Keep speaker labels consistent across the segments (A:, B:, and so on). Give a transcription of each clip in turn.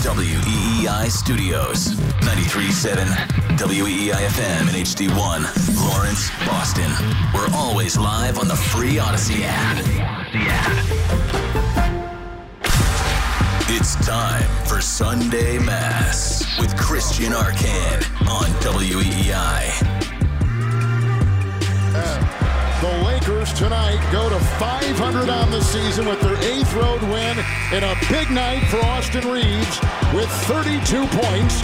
A: WEEI Studios. 93.7 WEEI FM and HD1. Lawrence, Boston. We're always live on the free Odyssey app. It's time for Sunday Mass with Christian Arcand on WEEI.
B: Lakers tonight go to 500 on the season with their eighth road win in a big night for Austin Reaves with 32 points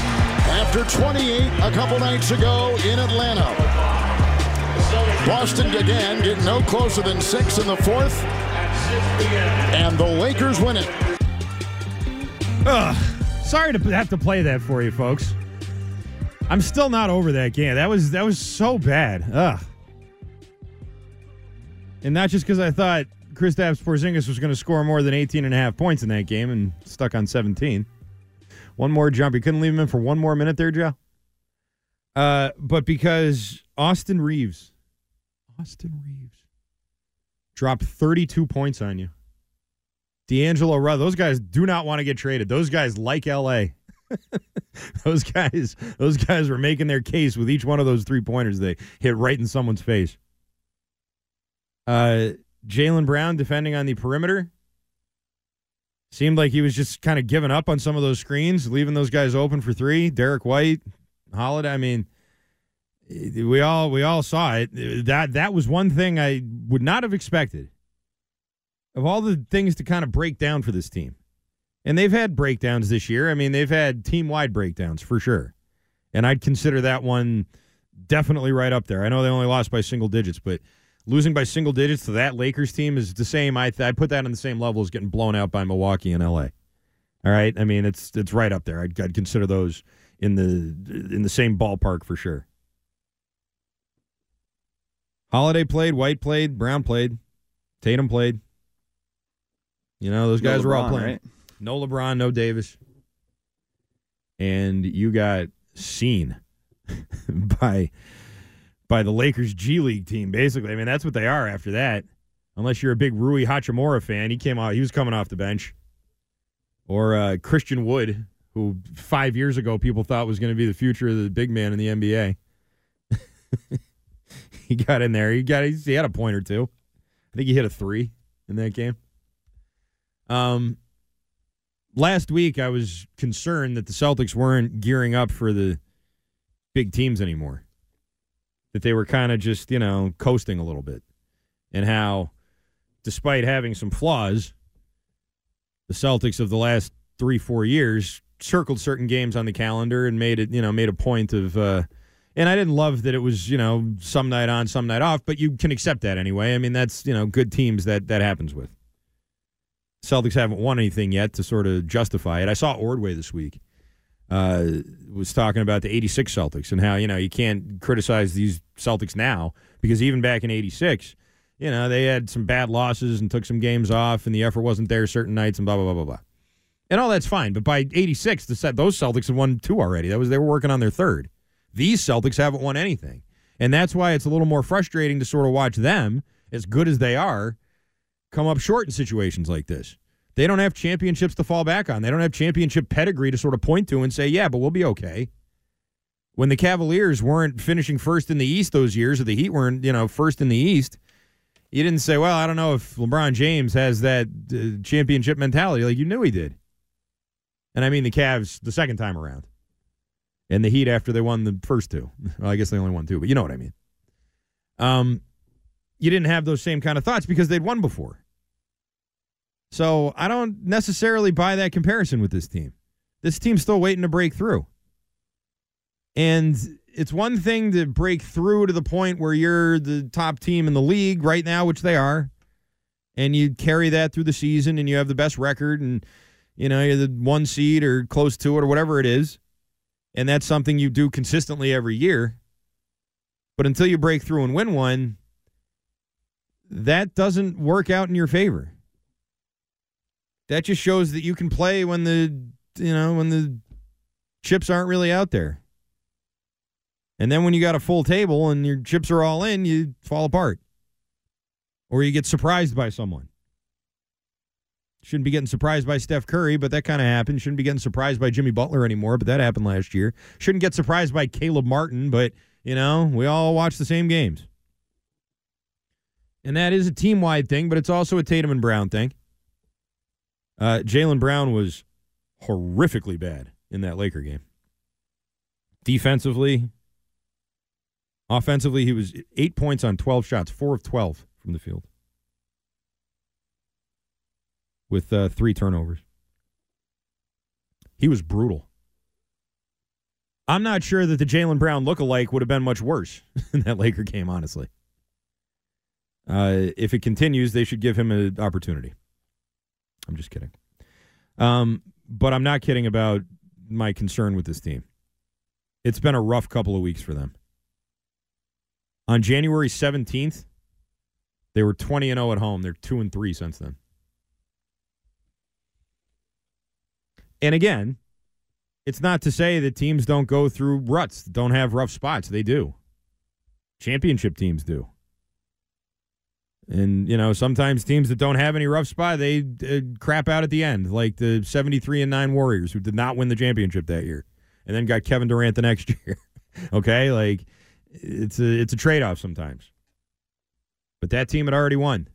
B: after 28 a couple nights ago in Atlanta. Boston again getting no closer than six in the fourth, and the Lakers win it.
C: Ugh, sorry to have to play that for you, folks. I'm still not over that game. That was that was so bad. Ugh. And not just because I thought Kristaps Porzingis was going to score more than 18 and a half points in that game and stuck on 17. One more jump. You couldn't leave him in for one more minute there, Joe? Uh, but because Austin Reaves, Austin Reaves, dropped 32 points on you. D'Angelo Russell, those guys do not want to get traded. Those guys like LA. those guys, those guys were making their case with each one of those three pointers they hit right in someone's face. Uh, Jaylen Brown defending on the perimeter seemed like he was just kind of giving up on some of those screens, leaving those guys open for three. Derrick White, Holiday. I mean, we all we all saw it. That that was one thing I would not have expected. Of all the things to kind of break down for this team, and they've had breakdowns this year. I mean, they've had team wide breakdowns for sure, and I'd consider that one definitely right up there. I know they only lost by single digits, but losing by single digits to that Lakers team is the same. I I put that on the same level as getting blown out by Milwaukee and L.A. All right, I mean it's it's right up there. I'd, I'd consider those in the in the same ballpark for sure. Holiday played, White played, Brown played, Tatum played. You know those
D: No
C: guys were all playing.
D: right?
C: No LeBron, no Davis, and you got seen by by the Lakers G League team. Basically, I mean that's what they are after that. Unless you're a big Rui Hachimura fan, he came out. He was coming off the bench, or uh, Christian Wood, who five years ago people thought was going to be the future of the big man in the NBA. he got in there. He got. He had a point or two. I think he hit a three in that game. Um, last week I was concerned that the Celtics weren't gearing up for the big teams anymore. That they were kind of just, you know, coasting a little bit. And how, despite having some flaws, the Celtics of the last three, four years circled certain games on the calendar and made it, you know, made a point of, uh, and I didn't love that it was, you know, some night on, some night off, but you can accept that anyway. I mean, that's, you know, good teams that that happens with. Celtics haven't won anything yet to sort of justify it. I saw Ordway this week uh, was talking about the 86 Celtics and how, you know, you can't criticize these Celtics now because even back in 86, you know, they had some bad losses and took some games off and the effort wasn't there certain nights and blah, blah, blah, blah, blah. And all that's fine. But by 86, the set, those Celtics had won two already. That was They were working on their third. These Celtics haven't won anything. And that's why it's a little more frustrating to sort of watch them, as good as they are, come up short in situations like this. They don't have championships to fall back on. They don't have championship pedigree to sort of point to and say, yeah, but we'll be okay. When the Cavaliers weren't finishing first in the East those years, or the Heat weren't, you know, first in the East, you didn't say, well, I don't know if LeBron James has that uh, championship mentality. Like, you knew he did. And I mean the Cavs the second time around. And the Heat after they won the first two. Well, I guess they only won two, but you know what I mean. Um, you didn't have those same kind of thoughts because they'd won before. So I don't necessarily buy that comparison with this team. This team's still waiting to break through. And it's one thing to break through to the point where you're the top team in the league right now, which they are, and you carry that through the season and you have the best record and you know, you're the one seed or close to it or whatever it is. And that's something you do consistently every year. But until you break through and win one, that doesn't work out in your favor. That just shows that you can play when the you know when the chips aren't really out there. And then when you got a full table and your chips are all in, you fall apart. Or you get surprised by someone. Shouldn't be getting surprised by Steph Curry, but that kind of happened. Shouldn't be getting surprised by Jimmy Butler anymore, but that happened last year. Shouldn't get surprised by Caleb Martin, but, you know, we all watch the same games. And that is a team wide thing, but it's also a Tatum and Brown thing. Uh, Jaylen Brown was horrifically bad in that Laker game. Defensively, offensively, he was eight points on 12 shots, four of 12 from the field with uh, three turnovers. He was brutal. I'm not sure that the Jaylen Brown lookalike would have been much worse in that Laker game, honestly. Uh, if it continues, they should give him an opportunity. I'm just kidding. Um, but I'm not kidding about my concern with this team. It's been a rough couple of weeks for them. On January 17th, they were 20 and 0 at home. They're 2 and 3 since then. And again, it's not to say that teams don't go through ruts, don't have rough spots. They do. Championship teams do. And you know, sometimes teams that don't have any rough spot, they uh, crap out at the end, like the 73 and 9 Warriors who did not win the championship that year and then got Kevin Durant the next year. okay? Like it's a it's a trade-off sometimes. But that team had already won.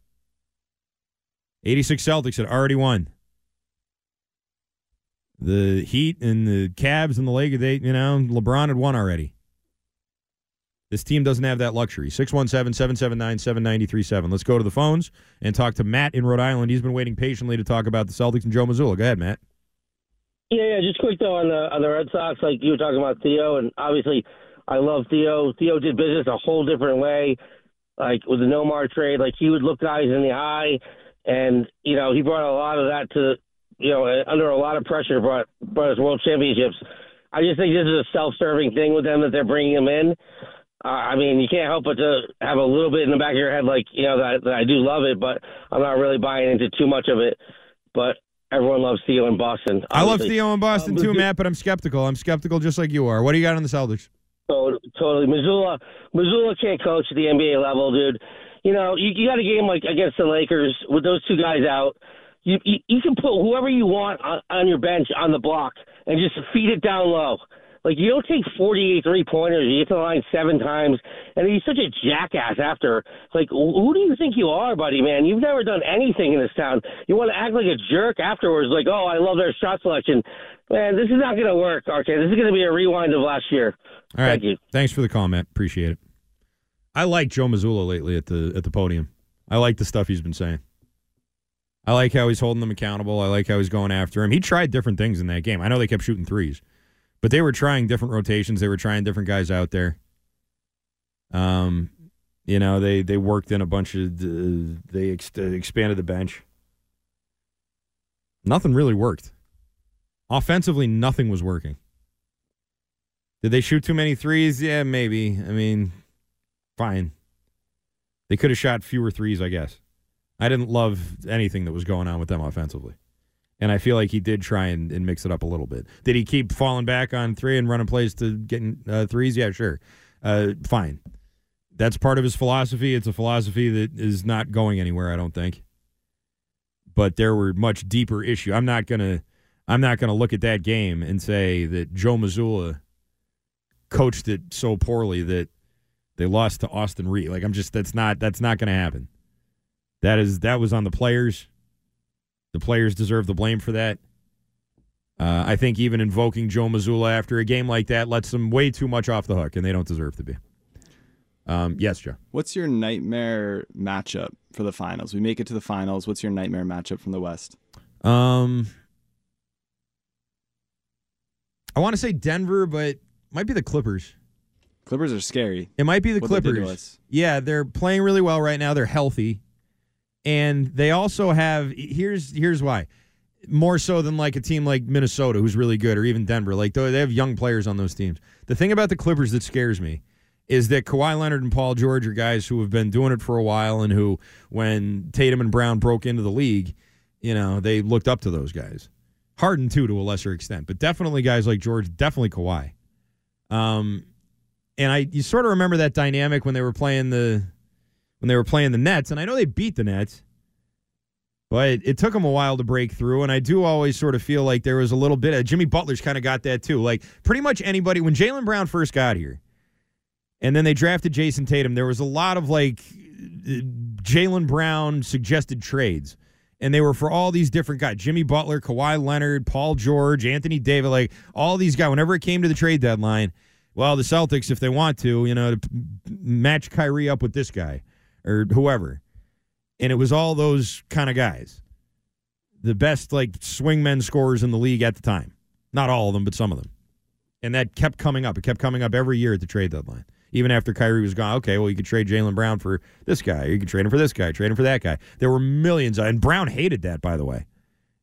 C: 86 Celtics had already won the Heat and the Cavs and the Lakers, they, you know, LeBron had won already. This team doesn't have that luxury. 617 779 7937. Let's go to the phones and talk to Matt in Rhode Island. He's been waiting patiently to talk about the Celtics and Joe Mazzulla. Go ahead, Matt.
D: Yeah, yeah, just quick though on the on the Red Sox, like you were talking about Theo, and obviously I love Theo. Theo did business a whole different way, like with the Nomar trade. Like he would look guys in the eye, and you know he brought a lot of that to you know, uh, under a lot of pressure, brought brought us world championships. I just think this is a self-serving thing with them that they're bringing him in. Uh, I mean, you can't help but to have a little bit in the back of your head, like you know that, that I do love it, but I'm not really buying into too much of it. But everyone loves Theo in Boston.
C: Obviously. I love Theo in Boston um, too, Matt, but I'm skeptical. I'm skeptical just like you are. What do you got on the Celtics?
D: So, totally. Mazzulla. Mazzulla can't coach at the NBA level, dude. You know, you, you got a game like against the Lakers with those two guys out you, you, you can put whoever you want on, on your bench on the block and just feed it down low. Like you don't take 48 three pointers. You get to the line seven times, and he's such a jackass after. Like, who do you think you are, buddy? Man, you've never done anything in this town. You want to act like a jerk afterwards? Like, oh, I love their shot selection. Man, this is not going to work. Okay, this is going to be a rewind of last year.
C: All right.
D: Thank you.
C: Thanks for the comment. Appreciate it. I like Joe Mazzulla lately at the at the podium. I like the stuff he's been saying. I like how he's holding them accountable. I like how he's going after him. He tried different things in that game. I know they kept shooting threes, but they were trying different rotations. They were trying different guys out there. Um, you know, they they worked in a bunch of they ex- expanded the bench. Nothing really worked. Offensively, nothing was working. Did they shoot too many threes? Yeah, maybe. I mean, fine. They could have shot fewer threes, I guess. I didn't love anything that was going on with them offensively. And I feel like he did try and, and mix it up a little bit. Did he keep falling back on three and running plays to getting uh, threes? Yeah, sure. Uh, fine. That's part of his philosophy. It's a philosophy that is not going anywhere, I don't think. But there were much deeper issues. I'm not gonna I'm not gonna look at that game and say that Joe Mazzulla coached it so poorly that they lost to Austin Reed. Like I'm just that's not that's not gonna happen. That is that was on the players. The players deserve the blame for that. Uh, I think even invoking Joe Mazzulla after a game like that lets them way too much off the hook, and they don't deserve to be. Um, yes, Joe.
E: What's your nightmare matchup for the finals? We make it to the finals. What's your nightmare matchup from the West?
C: Um, I want to say Denver, but might be the Clippers.
E: Clippers are scary.
C: It might be the what Clippers. They yeah, they're playing really well right now. They're healthy and they also have here's here's why more so than like a team like Minnesota who's really good or even Denver like they have young players on those teams. The thing about the Clippers that scares me is that Kawhi Leonard and Paul George are guys who have been doing it for a while and who when Tatum and Brown broke into the league, you know, they looked up to those guys. Harden too to a lesser extent, but definitely guys like George, definitely Kawhi. Um and I you sort of remember that dynamic when they were playing the when they were playing the Nets, and I know they beat the Nets. But it took them a while to break through, and I do always sort of feel like there was a little bit of Jimmy Butler's kind of got that too. Like pretty much anybody when Jaylen Brown first got here, and then they drafted Jayson Tatum, there was a lot of like Jaylen Brown suggested trades. And they were for all these different guys Jimmy Butler, Kawhi Leonard, Paul George, Anthony David, like all these guys. Whenever it came to the trade deadline, well, the Celtics, if they want to, you know, to match Kyrie up with this guy or whoever and it was all those kind of guys. The best like swingmen scorers in the league at the time. Not all of them, but some of them. And that kept coming up. It kept coming up every year at the trade deadline. Even after Kyrie was gone, okay, well, you could trade Jaylen Brown for this guy, you could trade him for this guy, trade him for that guy. There were millions, and Brown hated that, by the way.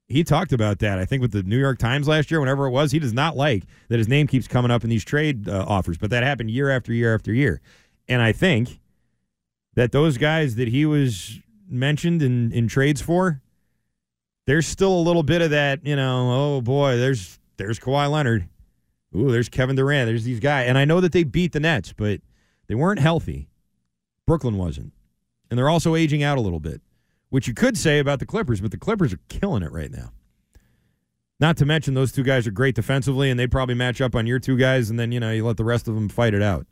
C: He talked about that, I think, with the New York Times last year, whenever it was. He does not like that his name keeps coming up in these trade uh, offers, but that happened year after year after year. And I think that those guys that he was mentioned in, in trades for, there's still a little bit of that, you know, oh boy, there's there's Kawhi Leonard. Ooh, there's Kevin Durant. There's these guys. And I know that they beat the Nets, but they weren't healthy. Brooklyn wasn't. And they're also aging out a little bit, which you could say about the Clippers, but the Clippers are killing it right now. Not to mention those two guys are great defensively, and they probably match up on your two guys, and then, you know, you let the rest of them fight it out.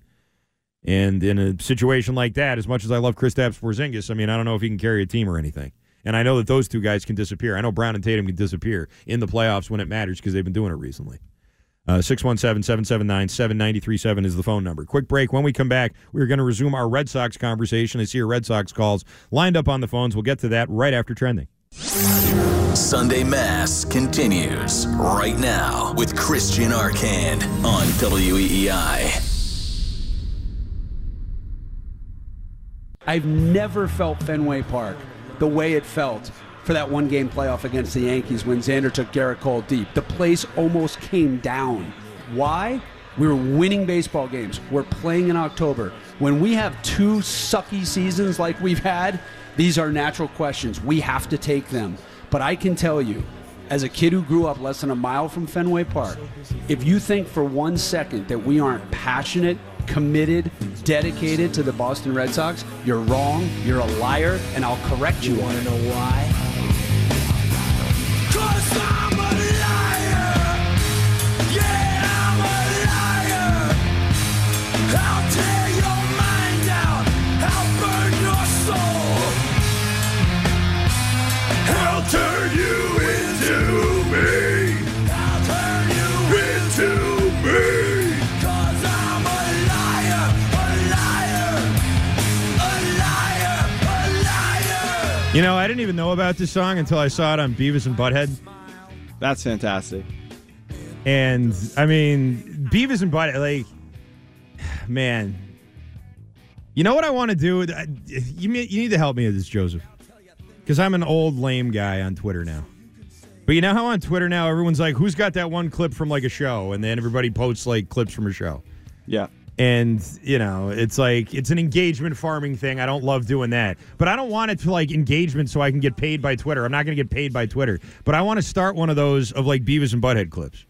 C: And in a situation like that, as much as I love Chris Kristaps Porzingis, I mean, I don't know if he can carry a team or anything. And I know that those two guys can disappear. I know Brown and Tatum can disappear in the playoffs when it matters because they've been doing it recently. Uh, 617 779 7937 is the phone number. Quick break. When we come back, we're going to resume our Red Sox conversation. I see your Red Sox calls lined up on the phones. We'll get to that right after trending.
A: Sunday Mass continues right now with Christian Arcand on WEEI.
F: I've never felt Fenway Park the way it felt for that one game playoff against the Yankees when Xander took Gerrit Cole deep. The place almost came down. Why? We were winning baseball games. We're playing in October. When we have two sucky seasons like we've had, these are natural questions. We have to take them. But I can tell you, as a kid who grew up less than a mile from Fenway Park, if you think for one second that we aren't passionate committed, dedicated to the Boston Red Sox, you're wrong, you're a liar, and I'll correct you, you
G: to know why? You
C: know, I didn't even know about this song until I saw it on Beavis and Butthead.
E: That's fantastic.
C: And I mean, Beavis and Butthead, like, man, you know what I want to do? You you need to help me with this, Joseph, because I'm an old lame guy on Twitter now. But you know how on Twitter now everyone's like, "Who's got that one clip from like a show?" And then everybody posts like clips from a show.
E: Yeah.
C: And, you know, it's like, it's an engagement farming thing. I don't love doing that. But I don't want it to like engagement so I can get paid by Twitter. I'm not going to get paid by Twitter. But I want to start one of those of like Beavis and Butthead clips.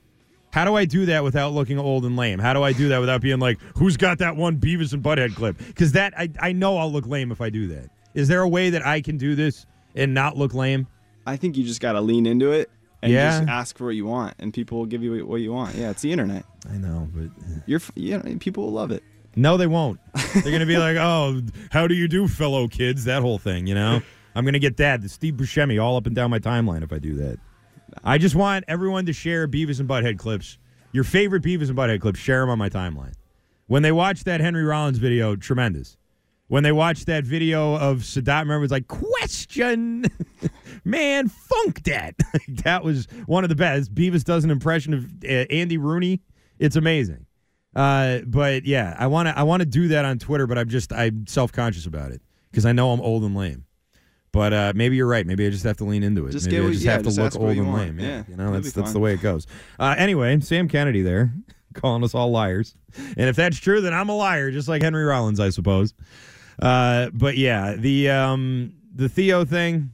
C: How do I do that without looking old and lame? How do I do that without being like, who's got that one Beavis and Butthead clip? Because that, I, I know I'll look lame if I do that. Is there a way that I can do this and not look lame?
E: I think you just got to lean into it and yeah. just ask for what you want, and people will give you what you want. Yeah, it's the internet.
C: I know, but uh,
E: you're you know people will love it.
C: No, they won't. They're going to be like, "Oh, how do you do, fellow kids?" That whole thing, you know. I'm going to get that, the Steve Buscemi, all up and down my timeline if I do that. I just want everyone to share Beavis and Butthead clips. Your favorite Beavis and Butthead clips, share them on my timeline. When they watch that Henry Rollins video, tremendous. When they watched that video of Sadat, remember, it's like, question, man, funk that. that was one of the best. Beavis does an impression of uh, Andy Rooney. It's amazing. Uh, but yeah, I want to I want to do that on Twitter, but I'm just I'm self conscious about it because I know I'm old and lame. But uh, maybe you're right. Maybe I just have to lean into it.
E: Just
C: maybe
E: I
C: just have to
E: just
C: look old and
E: want.
C: lame. Yeah,
E: yeah
C: you know that's that's the way it goes. Uh, anyway, Sam Kennedy there calling us all liars, and if that's true, then I'm a liar, just like Henry Rollins, I suppose. Uh, but yeah, the um, the Theo thing.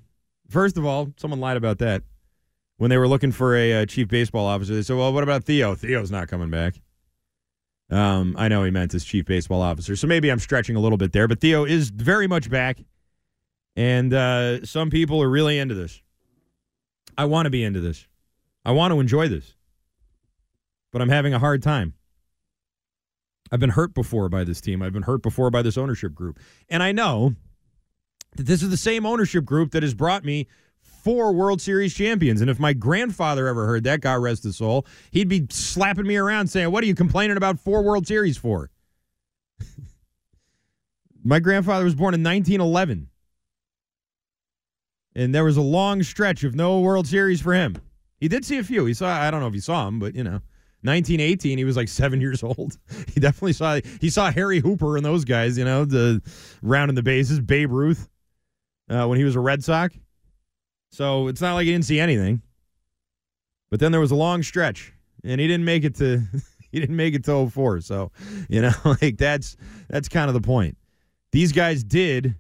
C: First of all, someone lied about that when they were looking for a, a chief baseball officer. They said, "Well, what about Theo? Theo's not coming back." Um, I know he meant his chief baseball officer, so maybe I'm stretching a little bit there. But Theo is very much back, and uh, some people are really into this. I want to be into this. I want to enjoy this. But I'm having a hard time. I've been hurt before by this team. I've been hurt before by this ownership group. And I know that this is the same ownership group that has brought me four World Series champions. And if my grandfather ever heard that, God rest his soul, he'd be slapping me around saying, What are you complaining about four World Series for? my grandfather was born in 1911. And there was a long stretch of no World Series for him. He did see a few. He saw, I don't know if he saw them, but you know. 1918, he was like seven years old. He definitely saw he saw Harry Hooper and those guys, you know, the rounding the bases, Babe Ruth, uh, when he was a Red Sox. So it's not like he didn't see anything. But then there was a long stretch, and he didn't make it to he didn't make it to 04. So, you know, like that's that's kind of the point. These guys did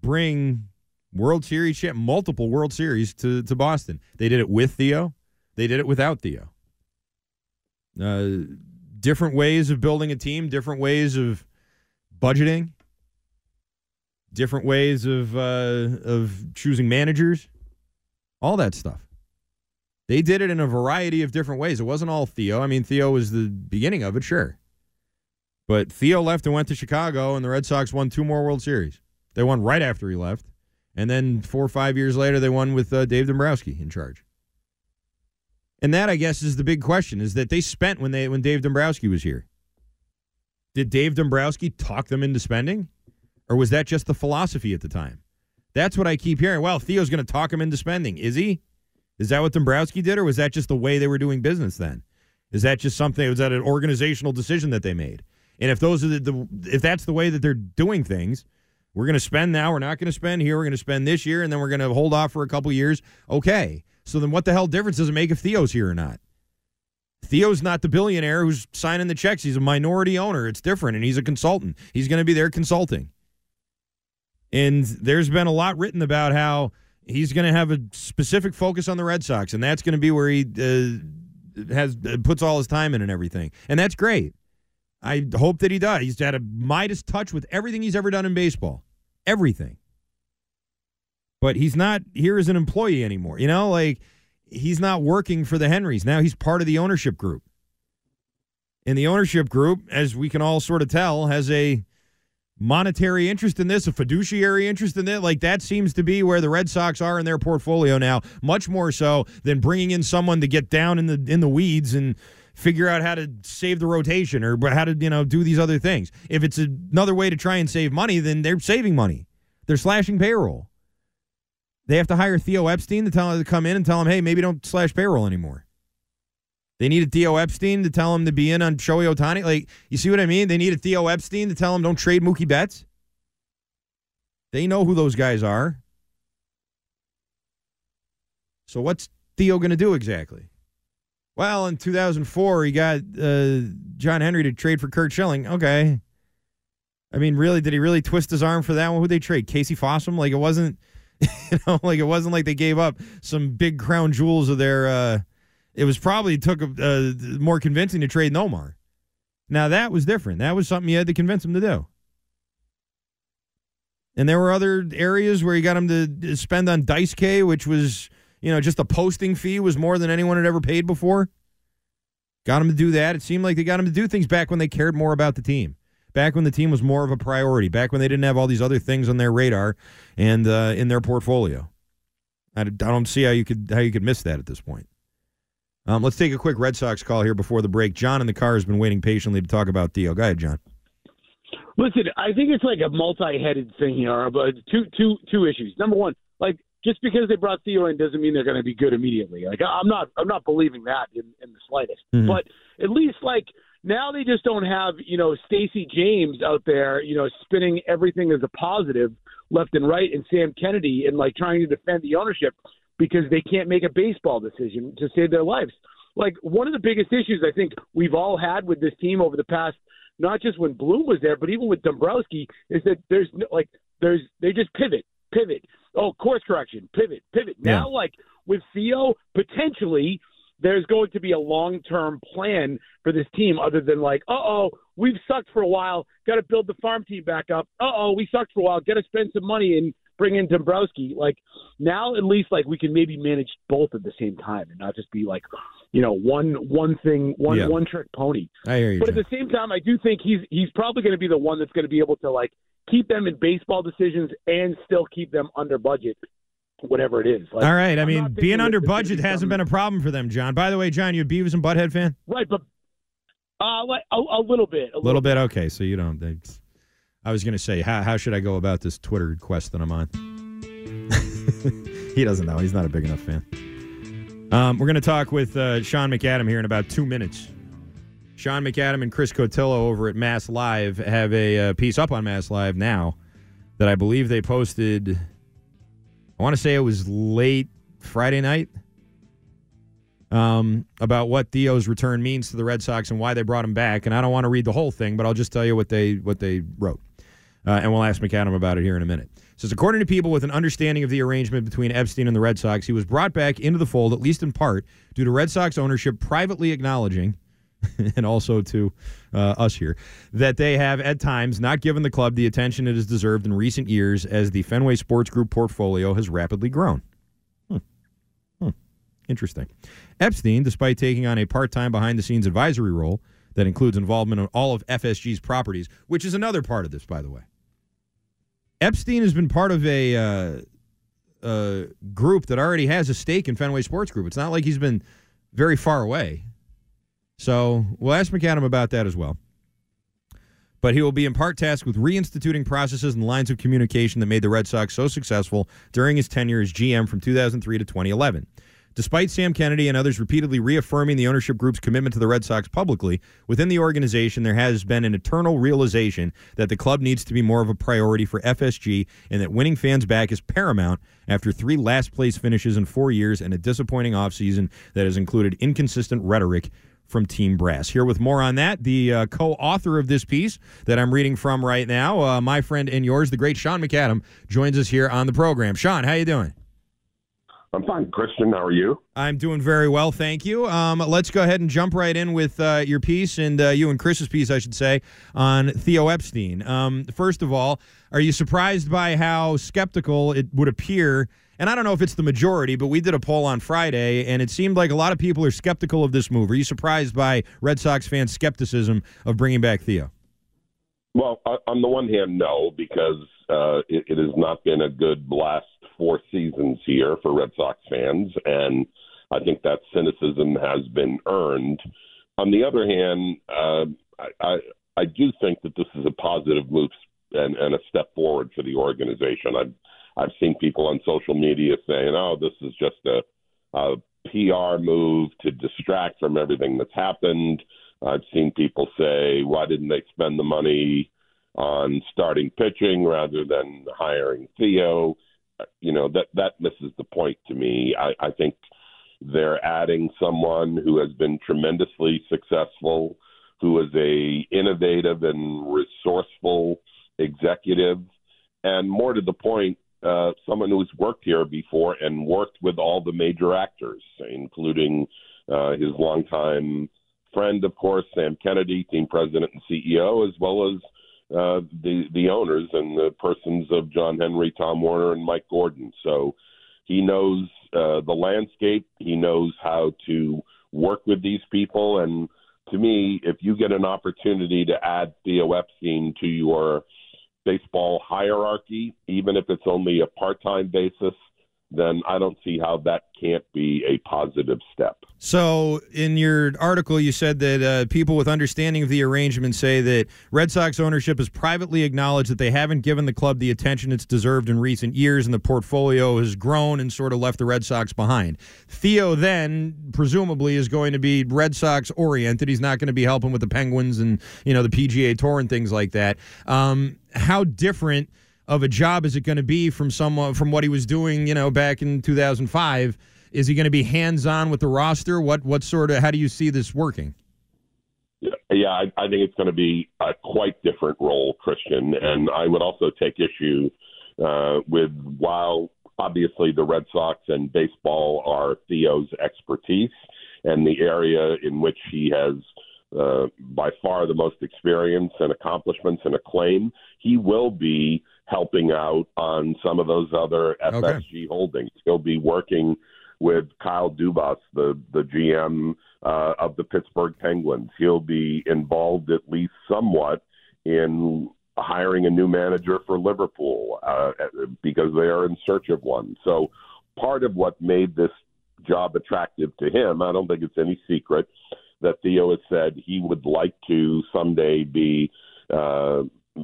C: bring World Series multiple World Series to to Boston. They did it with Theo. They did it without Theo. Uh, different ways of building a team, different ways of budgeting, different ways of uh, of choosing managers, all that stuff. They did it in a variety of different ways. It wasn't all Theo. I mean, Theo was the beginning of it, sure. But Theo left and went to Chicago, and the Red Sox won two more World Series. They won right after he left. And then four or five years later, they won with uh, Dave Dombrowski in charge. And that, I guess, is the big question: is that they spent when they when Dave Dombrowski was here. Did Dave Dombrowski talk them into spending, or was that just the philosophy at the time? That's what I keep hearing. Well, Theo's going to talk him into spending. Is he? Is that what Dombrowski did, or was that just the way they were doing business then? Is that just something? Was that an organizational decision that they made? And if those are the, the if that's the way that they're doing things, we're going to spend now. We're not going to spend here. We're going to spend this year, and then we're going to hold off for a couple years. Okay. So then, what the hell difference does it make if Theo's here or not? Theo's not the billionaire who's signing the checks. He's a minority owner. It's different, and he's a consultant. He's going to be there consulting. And there's been a lot written about how he's going to have a specific focus on the Red Sox, and that's going to be where he uh, has uh, puts all his time in and everything. And that's great. I hope that he does. He's had a Midas touch with everything he's ever done in baseball. Everything. But he's not here as an employee anymore. You know, like he's not working for the Henrys. Now he's part of the ownership group. And the ownership group, as we can all sort of tell, has a monetary interest in this, a fiduciary interest in it. Like that seems to be where the Red Sox are in their portfolio now, much more so than bringing in someone to get down in the in the weeds and figure out how to save the rotation or but how to you know do these other things. If it's another way to try and save money, then they're saving money. They're slashing payroll. They have to hire Theo Epstein to tell him to come in and tell him, hey, maybe don't slash payroll anymore. They needed Theo Epstein to tell him to be in on Shohei Ohtani. Like, you see what I mean? They needed Theo Epstein to tell him don't trade Mookie Betts. They know who those guys are. So what's Theo going to do exactly? Well, in 2004, he got uh, John Henry to trade for Curt Schilling. Okay. I mean, really, did he really twist his arm for that one? Who'd they trade? Casey Fossum? Like, it wasn't, you know, like it wasn't like they gave up some big crown jewels of their. Uh, it was probably took uh, more convincing to trade Nomar. Now that was different. That was something you had to convince him to do. And there were other areas where you got him to spend on Dice K, which was, you know, just a posting fee was more than anyone had ever paid before. Got him to do that. It seemed like they got him to do things back when they cared more about the team. Back when the team was more of a priority. Back when they didn't have all these other things on their radar and uh, in their portfolio. I, I don't see how you could how you could miss that at this point. Um, let's take a quick Red Sox call here before the break. John in the car has been waiting patiently to talk about Theo. Go ahead, John.
H: Listen, I think it's like a multi-headed thing here, but two two two issues. Number one, like just because they brought Theo in doesn't mean they're going to be good immediately. Like I'm not I'm not believing that in, in the slightest.
C: Mhm.
H: But at least like now they just don't have you know Stacy James out there you know spinning everything as a positive left and right, and Sam Kennedy and like trying to defend the ownership because they can't make a baseball decision to save their lives. Like one of the biggest issues I think we've all had with this team over the past, not just when Bloom was there, but even with Dombrowski, is that there's no, like there's they just pivot, pivot. Oh, course correction, pivot, pivot. Now, like with Theo, potentially there's going to be a long term plan for this team other than like, uh oh, we've sucked for a while, got to build the farm team back up. Uh oh, we sucked for a while, got to spend some money and bring in Dombrowski. Like now, at least like we can maybe manage both at the same time and not just be like, you know, one one thing, one
C: Yeah.
H: one trick pony.
C: I hear you.
H: But at the same time, I do think he's he's probably going to be the one that's going to be able to like keep them in baseball decisions and still keep them under budget, whatever it is. Like,
C: All right. I mean, being under budget
H: be
C: hasn't been a problem for them, John. By the way, John, you a Beavis and Butthead fan?
H: right, but uh, like a, a little bit, a
C: A little bit. Okay, so you don't. It's, I was going to say, how how should I go about this Twitter quest that I'm on? he doesn't know. He's not a big enough fan. Um, we're going to talk with uh, Sean McAdam here in about two minutes. Sean McAdam and Chris Cotillo over at MassLive have a uh, piece up on MassLive now that I believe they posted. I want to say it was late Friday night. Um, about what Theo's return means to the Red Sox and why they brought him back. And I don't want to read the whole thing, but I'll just tell you what they what they wrote. Uh, and we'll ask McAdam about it here in a minute. It says, according to people with an understanding of the arrangement between Epstein and the Red Sox, he was brought back into the fold, at least in part, due to Red Sox ownership privately acknowledging, and also to uh, us here, that they have at times not given the club the attention it has deserved in recent years as the Fenway Sports Group portfolio has rapidly grown. Hmm. Hmm. Interesting. Epstein, despite taking on a part time behind the scenes advisory role that includes involvement in all of FSG's properties, which is another part of this, by the way. Epstein has been part of a uh, uh, group that already has a stake in Fenway Sports Group. It's not like he's been very far away. So we'll ask McAdam about that as well. But he will be in part tasked with reinstituting processes and lines of communication that made the Red Sox so successful during his tenure as GM from 2003 to 2011. Despite Sam Kennedy and others repeatedly reaffirming the ownership group's commitment to the Red Sox publicly, within the organization there has been an eternal realization that the club needs to be more of a priority for FSG and that winning fans back is paramount after three last place finishes in four years and a disappointing offseason that has included inconsistent rhetoric from Team Brass. Here with more on that, the uh, co author of this piece that I'm reading from right now, uh, my friend and yours, the great Sean McAdam, joins us here on the program. Sean, how you doing?
I: I'm fine, Christian. How are you?
C: I'm doing very well, thank you. Um, let's go ahead and jump right in with uh, your piece and uh, you and Chris's piece, I should say, on Theo Epstein. Um, first of all, are you surprised by how skeptical it would appear? And I don't know if it's the majority, but we did a poll on Friday, and it seemed like a lot of people are skeptical of this move. Are you surprised by Red Sox fans' skepticism of bringing back Theo?
I: Well, on the one hand, no, because uh, it, it has not been a good last four seasons here for Red Sox fans, and I think that cynicism has been earned. On the other hand, uh, I, I I do think that this is a positive move and, and a step forward for the organization. I've I've seen people on social media saying, "Oh, this is just a, a PR move to distract from everything that's happened." I've seen people say, "Why didn't they spend the money on starting pitching rather than hiring Theo?" You know that that misses the point to me. I, I think they're adding someone who has been tremendously successful, who is a innovative and resourceful executive, and more to the point, uh, someone who's worked here before and worked with all the major actors, including uh, his longtime friend, of course, Sam Kennedy, team president and CEO, as well as uh, the the owners and the persons of John Henry, Tom Werner, and Mike Gordon. So he knows uh, the landscape. He knows how to work with these people. And to me, if you get an opportunity to add Theo Epstein to your baseball hierarchy, even if it's only a part-time basis, then I don't see how that can't be a positive step.
C: So, in your article, you said that uh, people with understanding of the arrangement say that Red Sox ownership has privately acknowledged that they haven't given the club the attention it's deserved in recent years, and the portfolio has grown and sort of left the Red Sox behind. Theo then, presumably, is going to be Red Sox oriented. He's not going to be helping with the Penguins and you know the PGA Tour and things like that. Um, how different? Of a job is it going to be from someone from what he was doing, you know, back in 2005? Is he going to be hands-on with the roster? What what sort of how do you see this working?
I: Yeah, I, I think it's going to be a quite different role, Christian. And I would also take issue uh, with while obviously the Red Sox and baseball are Theo's expertise and the area in which he has uh, by far the most experience and accomplishments and acclaim. He will be helping out on some of those other FSG holdings. He'll be working with Kyle Dubas, the the GM uh, of the Pittsburgh Penguins. He'll be involved at least somewhat in hiring a new manager for Liverpool uh, because they are in search of one. So part of what made this job attractive to him, I don't think it's any secret that Theo has said he would like to someday be uh,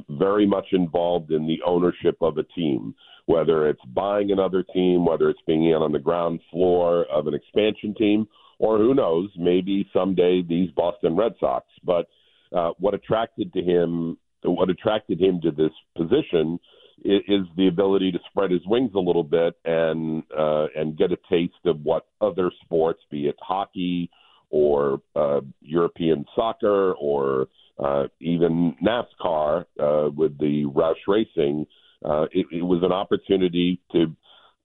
I: very much involved in the ownership of a team, whether it's buying another team, whether it's being in on the ground floor of an expansion team, or who knows, maybe someday these Boston Red Sox. But uh, what attracted to him, what attracted him to this position, is, is the ability to spread his wings a little bit and uh, and get a taste of what other sports, be it hockey or uh, European soccer or uh, even NASCAR uh, with the Roush Racing, uh, it, it was an opportunity to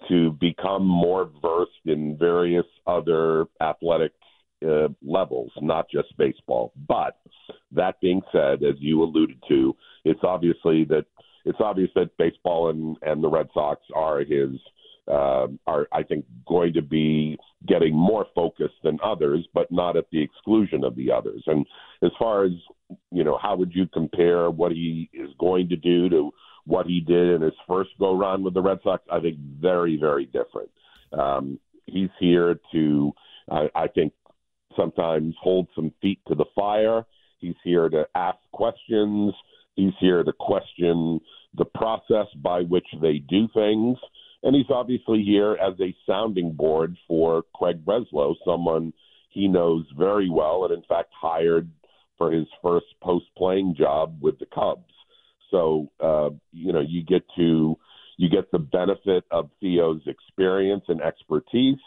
I: to become more versed in various other athletic uh, levels, not just baseball. But that being said, as you alluded to, it's obviously that it's obvious that baseball and and the Red Sox are his uh, are I think going to be getting more focused than others, but not at the exclusion of the others. And as far as you know, how would you compare what he is going to do to what he did in his first go round with the Red Sox? I think very, very different. Um, he's here to, I, I think, sometimes hold some feet to the fire. He's here to ask questions. He's here to question the process by which they do things. And he's obviously here as a sounding board for Craig Breslow, someone he knows very well and, in fact, hired for his first post playing job with the Cubs. So, uh, you know, you get to you get the benefit of Theo's experience and expertise,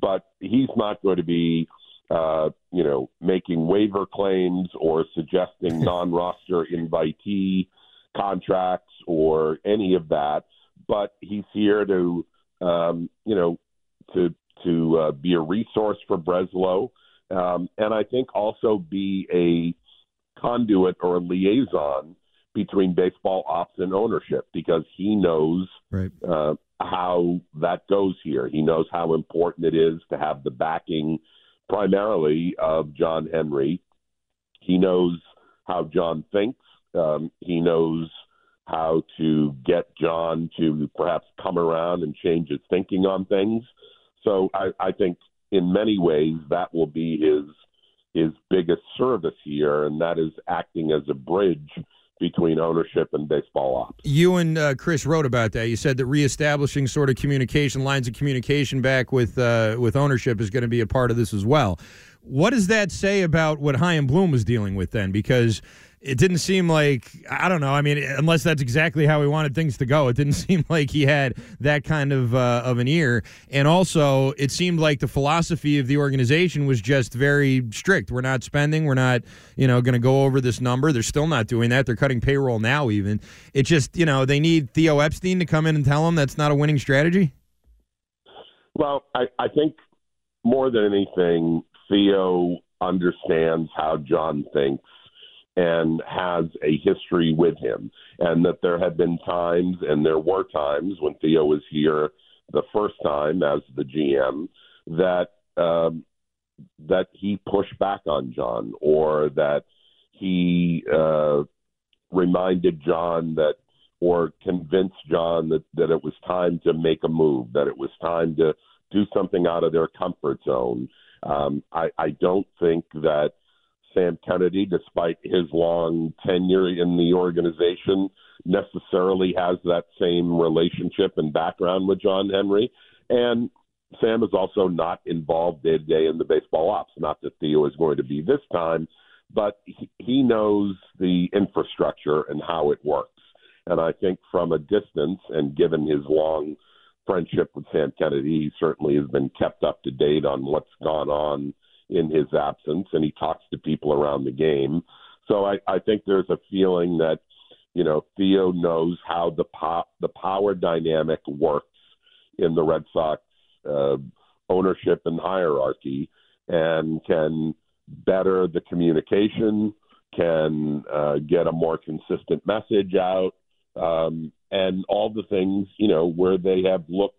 I: but he's not going to be, uh, you know, making waiver claims or suggesting non-roster invitee contracts or any of that. But he's here to, um, you know, to to uh, be a resource for Breslow, um, and I think also be a conduit or a liaison between baseball ops and ownership because he knows
C: right.
I: uh, how that goes here. He knows how important it is to have the backing primarily of John Henry. He knows how John thinks. Um, he knows how to get John to perhaps come around and change his thinking on things. So I, I think in many ways that will be his his biggest service here, and that is acting as a bridge between ownership and baseball ops.
C: You and uh, Chris wrote about that. You said that reestablishing sort of communication lines of communication back with uh, with ownership is going to be a part of this as well. What does that say about what Chaim Bloom was dealing with then? Because it didn't seem like I don't know. I mean, unless that's exactly how he wanted things to go, it didn't seem like he had that kind of uh, of an ear. And also, it seemed like the philosophy of the organization was just very strict. We're not spending. We're not, you know, going to go over this number. They're still not doing that. They're cutting payroll now. Even it just, you know, they need Theo Epstein to come in and tell them that's not a winning strategy.
I: Well, I, I think more than anything, Theo understands how John thinks and has a history with him. And that there have been times, and there were times when Theo was here the first time as the GM, that um, that he pushed back on John, or that he uh, reminded John that, or convinced John that that it was time to make a move, that it was time to do something out of their comfort zone. Um, I, I don't think that Sam Kennedy, despite his long tenure in the organization, necessarily has that same relationship and background with John Henry. And Sam is also not involved day to day in the baseball ops. Not that Theo is going to be this time, but he, he knows the infrastructure and how it works. And I think from a distance, and given his long friendship with Sam Kennedy, he certainly has been kept up to date on what's gone on in his absence, and he talks to people around the game. So I, I think there's a feeling that you know Theo knows how the pop the power dynamic works in the Red Sox uh, ownership and hierarchy, and can better the communication, can uh, get a more consistent message out, um, and all the things you know where they have looked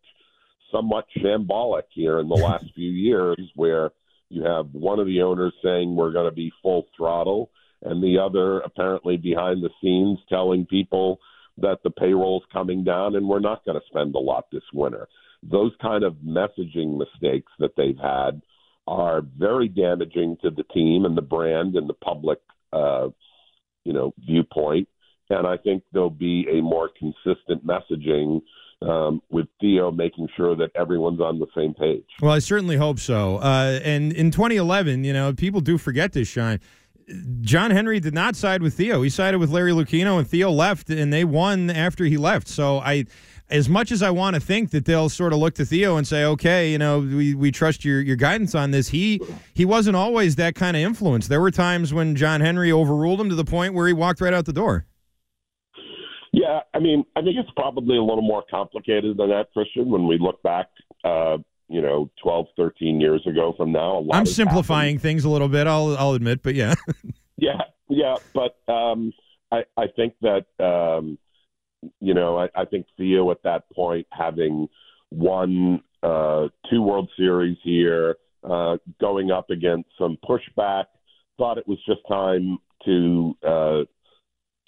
I: somewhat shambolic here in the last few years, where you have one of the owners saying we're going to be full throttle, and the other apparently behind the scenes telling people that the payroll's coming down and we're not going to spend a lot this winter. Those kind of messaging mistakes that they've had are very damaging to the team and the brand and the public, uh, you know, viewpoint. And I think there'll be a more consistent messaging um, with Theo making sure that everyone's on the same page.
C: Well, I certainly hope so. Uh, and in 2011, you know, people do forget this, Shine. John Henry did not side with Theo. He sided with Larry Lucchino, and Theo left, and they won after he left. So I, as much as I want to think that they'll sort of look to Theo and say, okay, you know, we, we trust your your guidance on this. He he wasn't always that kind of influence. There were times when John Henry overruled him to the point where he walked right out the door.
I: Yeah, I mean, I think it's probably a little more complicated than that, Christian. When we look back, uh, you know, 12, 13 years ago from now, a lot
C: I'm simplifying
I: happened.
C: things a little bit. I'll I'll admit, but yeah.
I: Yeah, yeah, but um, I, I think that um, you know, I, I think Theo at that point having won uh, two World Series here, uh, going up against some pushback, thought it was just time to uh,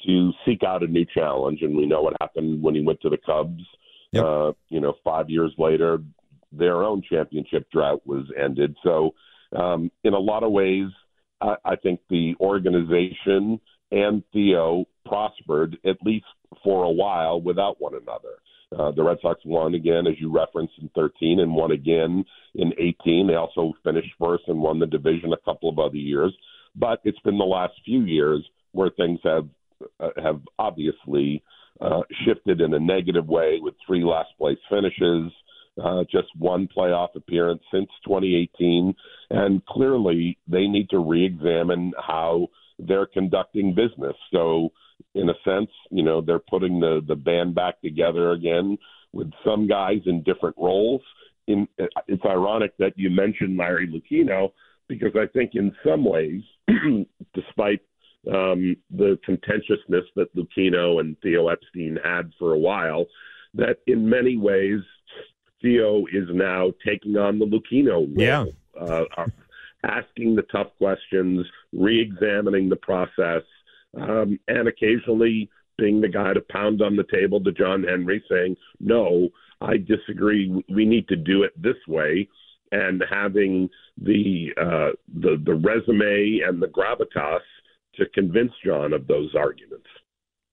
I: to seek out a new challenge, and we know what happened when he went to the Cubs.
C: Yep.
I: Uh, you know, five years later, their own championship drought was ended. So, um, in a lot of ways, I, I think the organization and Theo prospered at least for a while without one another. Uh, the Red Sox won again, as you referenced, in 13 and won again in 18. They also finished first and won the division a couple of other years. But it's been the last few years where things have uh, have obviously uh, shifted in a negative way with three last place finishes, uh, just one playoff appearance since 2018, and clearly they need to re-examine how they're conducting business. So, in a sense, you know, they're putting the the band back together again with some guys in different roles. In it's ironic that you mentioned Larry Lucchino because I think in some ways, despite um, the contentiousness that Lucchino and Theo Epstein had for a while, that in many ways Theo is now taking on the Lucchino role.
C: Yeah.
I: Uh, asking the tough questions, re-examining the process, um, and occasionally being the guy to pound on the table to John Henry, saying, "No, I disagree. We need to do it this way." And having the uh, the the resume and the gravitas to convince John of those arguments.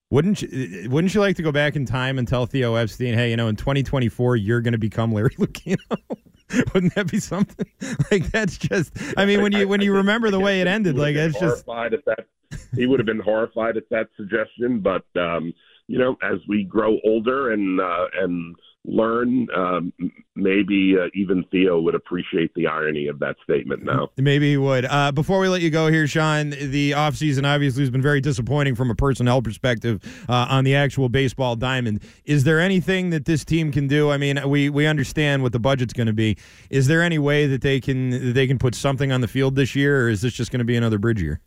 C: Wouldn't you, wouldn't you like to go back in time and tell Theo Epstein, hey, you know, in 2024 you're going to become Larry Lucchino? Wouldn't that be something? Like that's just. I mean, when you when you remember the way it ended, like
I: have
C: just.
I: horrified at that. He would have been horrified at that suggestion, but um, you know, as we grow older and uh, and learn, um, maybe uh, even Theo would appreciate the irony of that statement now.
C: Maybe he would. Uh, before we let you go here, Sean, the offseason obviously has been very disappointing from a personnel perspective uh, on the actual baseball diamond. Is there anything that this team can do? I mean, we, we understand what the budget's going to be. Is there any way that they can that they can put something on the field this year, or is this just going to be another bridge year?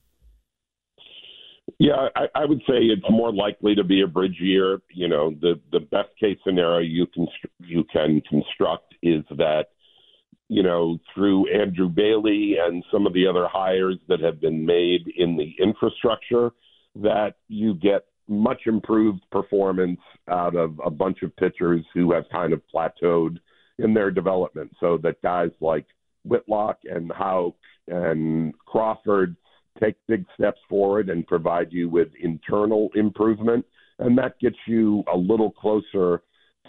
I: Yeah, I, I would say it's more likely to be a bridge year. You know, the the best case scenario you can you can construct is that you know through Andrew Bailey and some of the other hires that have been made in the infrastructure that you get much improved performance out of a bunch of pitchers who have kind of plateaued in their development. So that guys like Whitlock and Houck and Crawford take big steps forward and provide you with internal improvement. And that gets you a little closer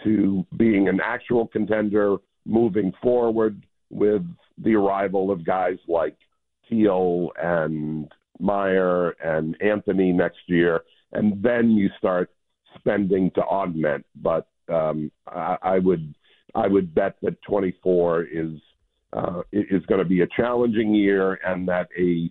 I: to being an actual contender moving forward with the arrival of guys like Teel and Mayer and Anthony next year. And then you start spending to augment. But um, I, I would I would bet that 24 is uh, is going to be a challenging year, and that a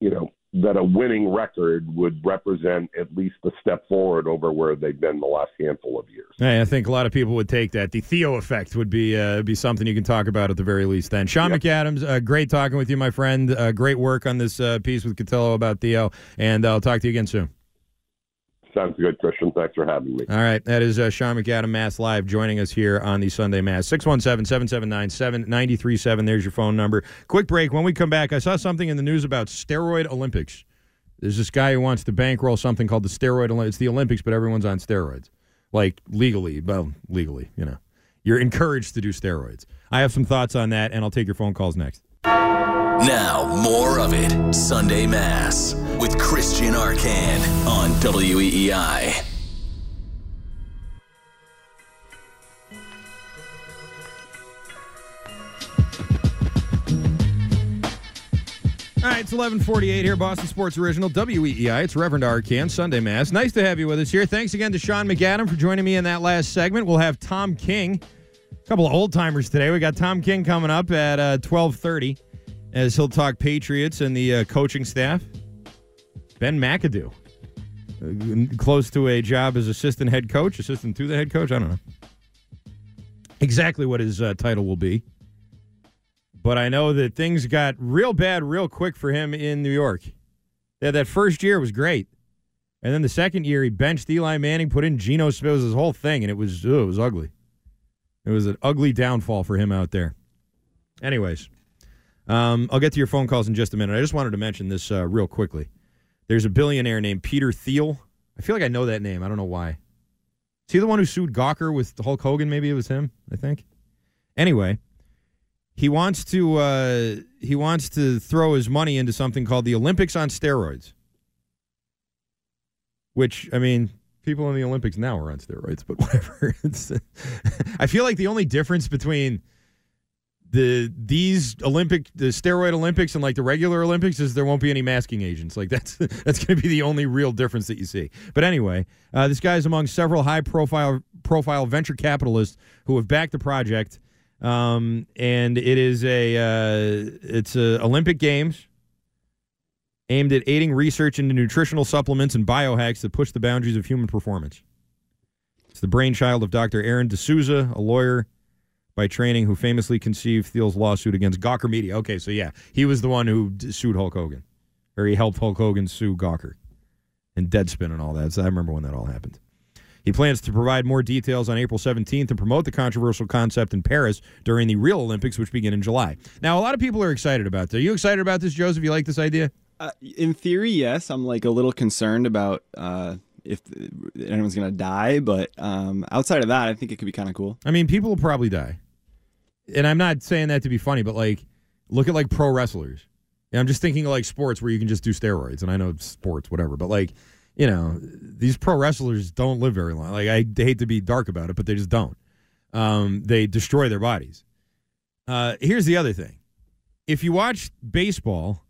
I: you know that a winning record would represent at least a step forward over where they've been the last handful of years.
C: Hey, I think a lot of people would take that. The Theo effect would be uh, be something you can talk about at the very least. Then, Sean
I: Yep.
C: McAdams, uh, great talking with you, my friend. Uh, great work on this uh, piece with Cotillo about Theo, and I'll talk to you again soon.
I: Sounds good, Christian. Thanks for having me.
C: All right. That is uh, Sean McAdam, MassLive, joining us here on the Sunday Mass. 617 779 7937. There's your phone number. Quick break. When we come back, I saw something in the news about steroid Olympics. There's this guy who wants to bankroll something called the steroid Olympics. It's the Olympics, but everyone's on steroids. Like legally. Well, legally, you know. You're encouraged to do steroids. I have some thoughts on that, and I'll take your phone calls next.
A: Now, more of it. Sunday Mass with Christian Arcand on WEEI.
C: All right, it's 1148 here, Boston Sports Original, WEEI. It's Reverend Arcand, Sunday Mass. Nice to have you with us here. Thanks again to Sean McAdam for joining me in that last segment. We'll have Tom King, a couple of old timers today. We got Tom King coming up at uh, 1230 as he'll talk Patriots and the uh, coaching staff. Ben McAdoo, uh, close to a job as assistant head coach, assistant to the head coach. I don't know exactly what his uh, title will be. But I know that things got real bad real quick for him in New York. Yeah, that first year was great. And then the second year, he benched Eli Manning, put in Geno Smith, it was his whole thing, and it was ugh, it was ugly. It was an ugly downfall for him out there. Anyways, um, I'll get to your phone calls in just a minute. I just wanted to mention this uh, real quickly. There's a billionaire named Peter Thiel. I feel like I know that name. I don't know why. Is he the one who sued Gawker with Hulk Hogan? Maybe it was him. I think. Anyway, he wants to uh, he wants to throw his money into something called the Olympics on steroids. Which I mean, people in the Olympics now are on steroids, but whatever. I feel like the only difference between the these Olympic the steroid Olympics and like the regular Olympics is there won't be any masking agents. Like that's that's going to be the only real difference that you see. But anyway, uh, this guy is among several high profile profile venture capitalists who have backed the project, um, and it is a uh, it's a Olympic Games aimed at aiding research into nutritional supplements and biohacks that push the boundaries of human performance. It's the brainchild of Dr. Aaron D'Souza, a lawyer by training who famously conceived Thiel's lawsuit against Gawker Media. Okay, so yeah, he was the one who sued Hulk Hogan, or he helped Hulk Hogan sue Gawker and Deadspin and all that. So I remember when that all happened. He plans to provide more details on April 17th and promote the controversial concept in Paris during the real Olympics, which begin in July. Now, a lot of people are excited about this. Are you excited about this, Joseph? You like this idea?
E: Uh, in theory, yes. I'm like a little concerned about uh, if anyone's gonna die, but um, outside of that, I think it could be kind of cool.
C: I mean, people will probably die. And I'm not saying that to be funny, but like, look at like pro wrestlers. Yeah, I'm just thinking of like sports where you can just do steroids. And I know sports, whatever, but like, you know, these pro wrestlers don't live very long. Like, I hate to be dark about it, but they just don't. Um, they destroy their bodies. Uh, here's the other thing if you watch baseball,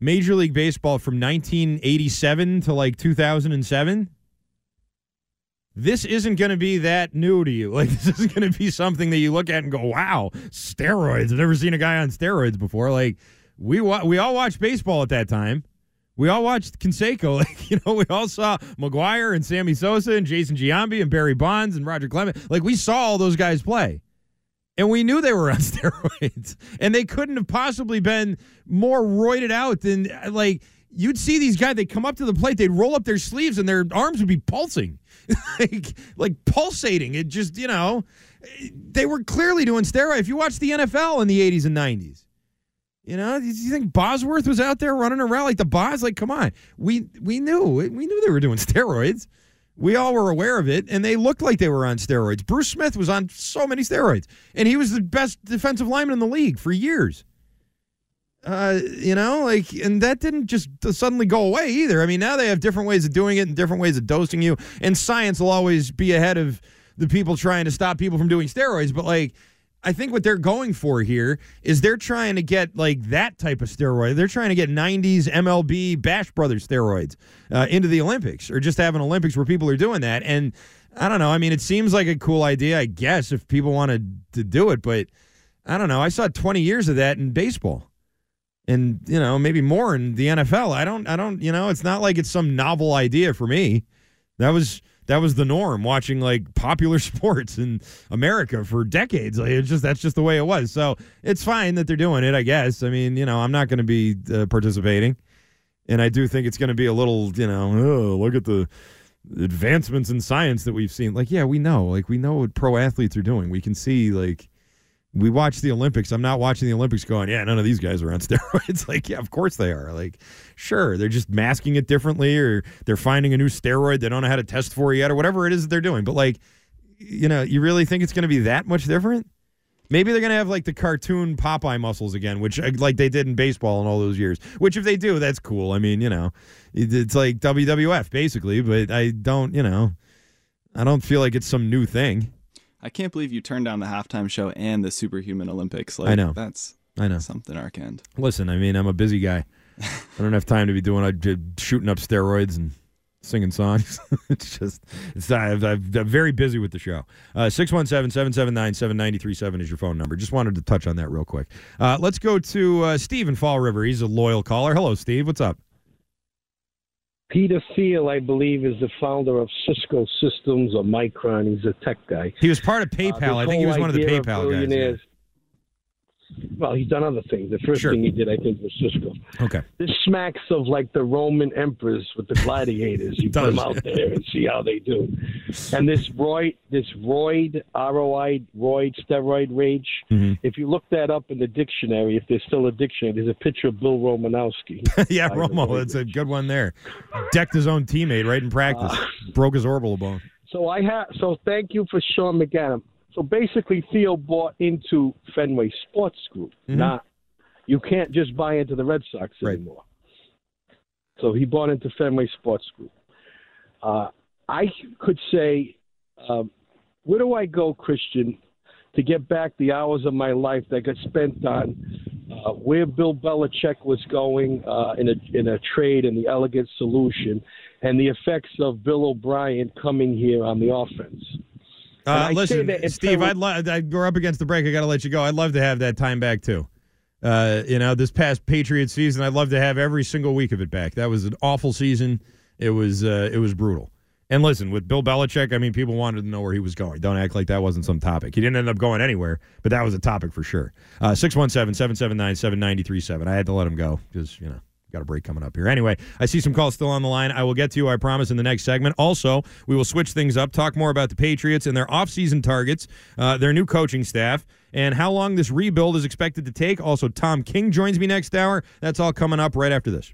C: Major League Baseball from 1987 to like 2007, this isn't going to be that new to you. Like, this isn't going to be something that you look at and go, wow, steroids. I've never seen a guy on steroids before. Like, we, wa- we all watched baseball at that time. We all watched Canseco. Like, you know, we all saw McGwire and Sammy Sosa and Jason Giambi and Barry Bonds and Roger Clemens. Like, we saw all those guys play. And we knew they were on steroids. And they couldn't have possibly been more roided out than, like, you'd see these guys, they'd come up to the plate, they'd roll up their sleeves, and their arms would be pulsing. like, like pulsating. It just, you know, they were clearly doing steroids. If you watch the NFL in the 80s and 90s, you know, do you think Bosworth was out there running around like the Boz? Like, come on. We we knew. We knew they were doing steroids. We all were aware of it, and they looked like they were on steroids. Bruce Smith was on so many steroids, and he was the best defensive lineman in the league for years. Uh, you know, like, and that didn't just suddenly go away either. I mean, now they have different ways of doing it and different ways of dosing you, and science will always be ahead of the people trying to stop people from doing steroids. But like, I think what they're going for here is they're trying to get like that type of steroid. They're trying to get 90s MLB Bash Brothers steroids uh, into the Olympics or just have an Olympics where people are doing that. And I don't know. I mean, it seems like a cool idea, I guess, if people wanted to do it. But I don't know. I saw 20 years of that in baseball and, you know, maybe more in the NFL. I don't, I don't, you know, it's not like it's some novel idea for me. That was that was the norm watching like popular sports in America for decades. Like it's just that's just the way it was. So it's fine that they're doing it, I guess. I mean, you know, I'm not going to be uh, participating, and I do think it's going to be a little, you know, oh, look at the advancements in science that we've seen. Like, yeah, we know. Like, we know what pro athletes are doing. We can see, like, we watch the Olympics. I'm not watching the Olympics going, yeah, none of these guys are on steroids. like, yeah, of course they are. Like, sure, they're just masking it differently or they're finding a new steroid they don't know how to test for yet or whatever it is that they're doing. But, like, you know, you really think it's going to be that much different? Maybe they're going to have like the cartoon Popeye muscles again, which uh, like they did in baseball in all those years. Which if they do, that's cool. I mean, you know, it's like WWF basically, but I don't, you know, I don't feel like it's some new thing.
E: I can't believe you turned down the halftime show and the Superhuman Olympics. Like,
C: I know.
E: That's
C: I know.
E: something Arcand.
C: Listen, I mean, I'm a busy guy. I don't have time to be doing uh, j- shooting up steroids and singing songs. it's just, it's I've, I've, I'm very busy with the show. Uh, 617 779 7937 is your phone number. Just wanted to touch on that real quick. Uh, let's go to uh, Steve in Fall River. He's a loyal caller. Hello, Steve. What's up?
J: Peter Thiel, I believe, is the founder of Cisco Systems or Micron. He's a tech guy.
C: He was part of
J: Uh,
C: PayPal.
J: this
C: I think he was one of the PayPal guys.
J: Well, he's done other things. The first
C: Sure.
J: thing he did, I think, was Cisco.
C: Okay.
J: This smacks of like the Roman emperors with the gladiators. You put them out there and see how they do. And this roid, this roid, R-O-I, roid, steroid rage.
C: Mhm.
J: If you look that up in the dictionary, if there's still a dictionary, there's a picture of Bill Romanowski.
C: yeah, Romo.
J: roid
C: That's a good one there. Decked his own teammate right in practice.
J: Uh,
C: Broke his orbital bone.
J: So I have. So thank you for Sean McGann. So basically, Theo bought into Fenway Sports Group.
C: Mhm.
J: Not you can't just buy into the Red Sox
C: Right.
J: anymore. So he bought into Fenway Sports Group. Uh, I could say, um, where do I go, Christian, to get back the hours of my life that got spent on uh, where Bill Belichick was going uh, in a in a trade and the elegant solution, and the effects of Bill O'Brien coming here on the offense.
C: Uh, listen, Steve, I'd lo- I- we're up against the break. I got to let you go. I'd love to have that time back too. Uh, you know, this past Patriot season, I'd love to have every single week of it back. That was an awful season. It was uh, it was brutal. And listen, with Bill Belichick, I mean, people wanted to know where he was going. Don't act like that wasn't some topic. He didn't end up going anywhere, but that was a topic for sure. Uh, 617 779 7937. I had to let him go because, you know, got a break coming up here. Anyway, I see some calls still on the line. I will get to you, I promise, in the next segment. Also, we will switch things up, talk more about the Patriots and their offseason targets, uh, their new coaching staff, and how long this rebuild is expected to take. Also, Tom King joins me next hour. That's all coming up right after this.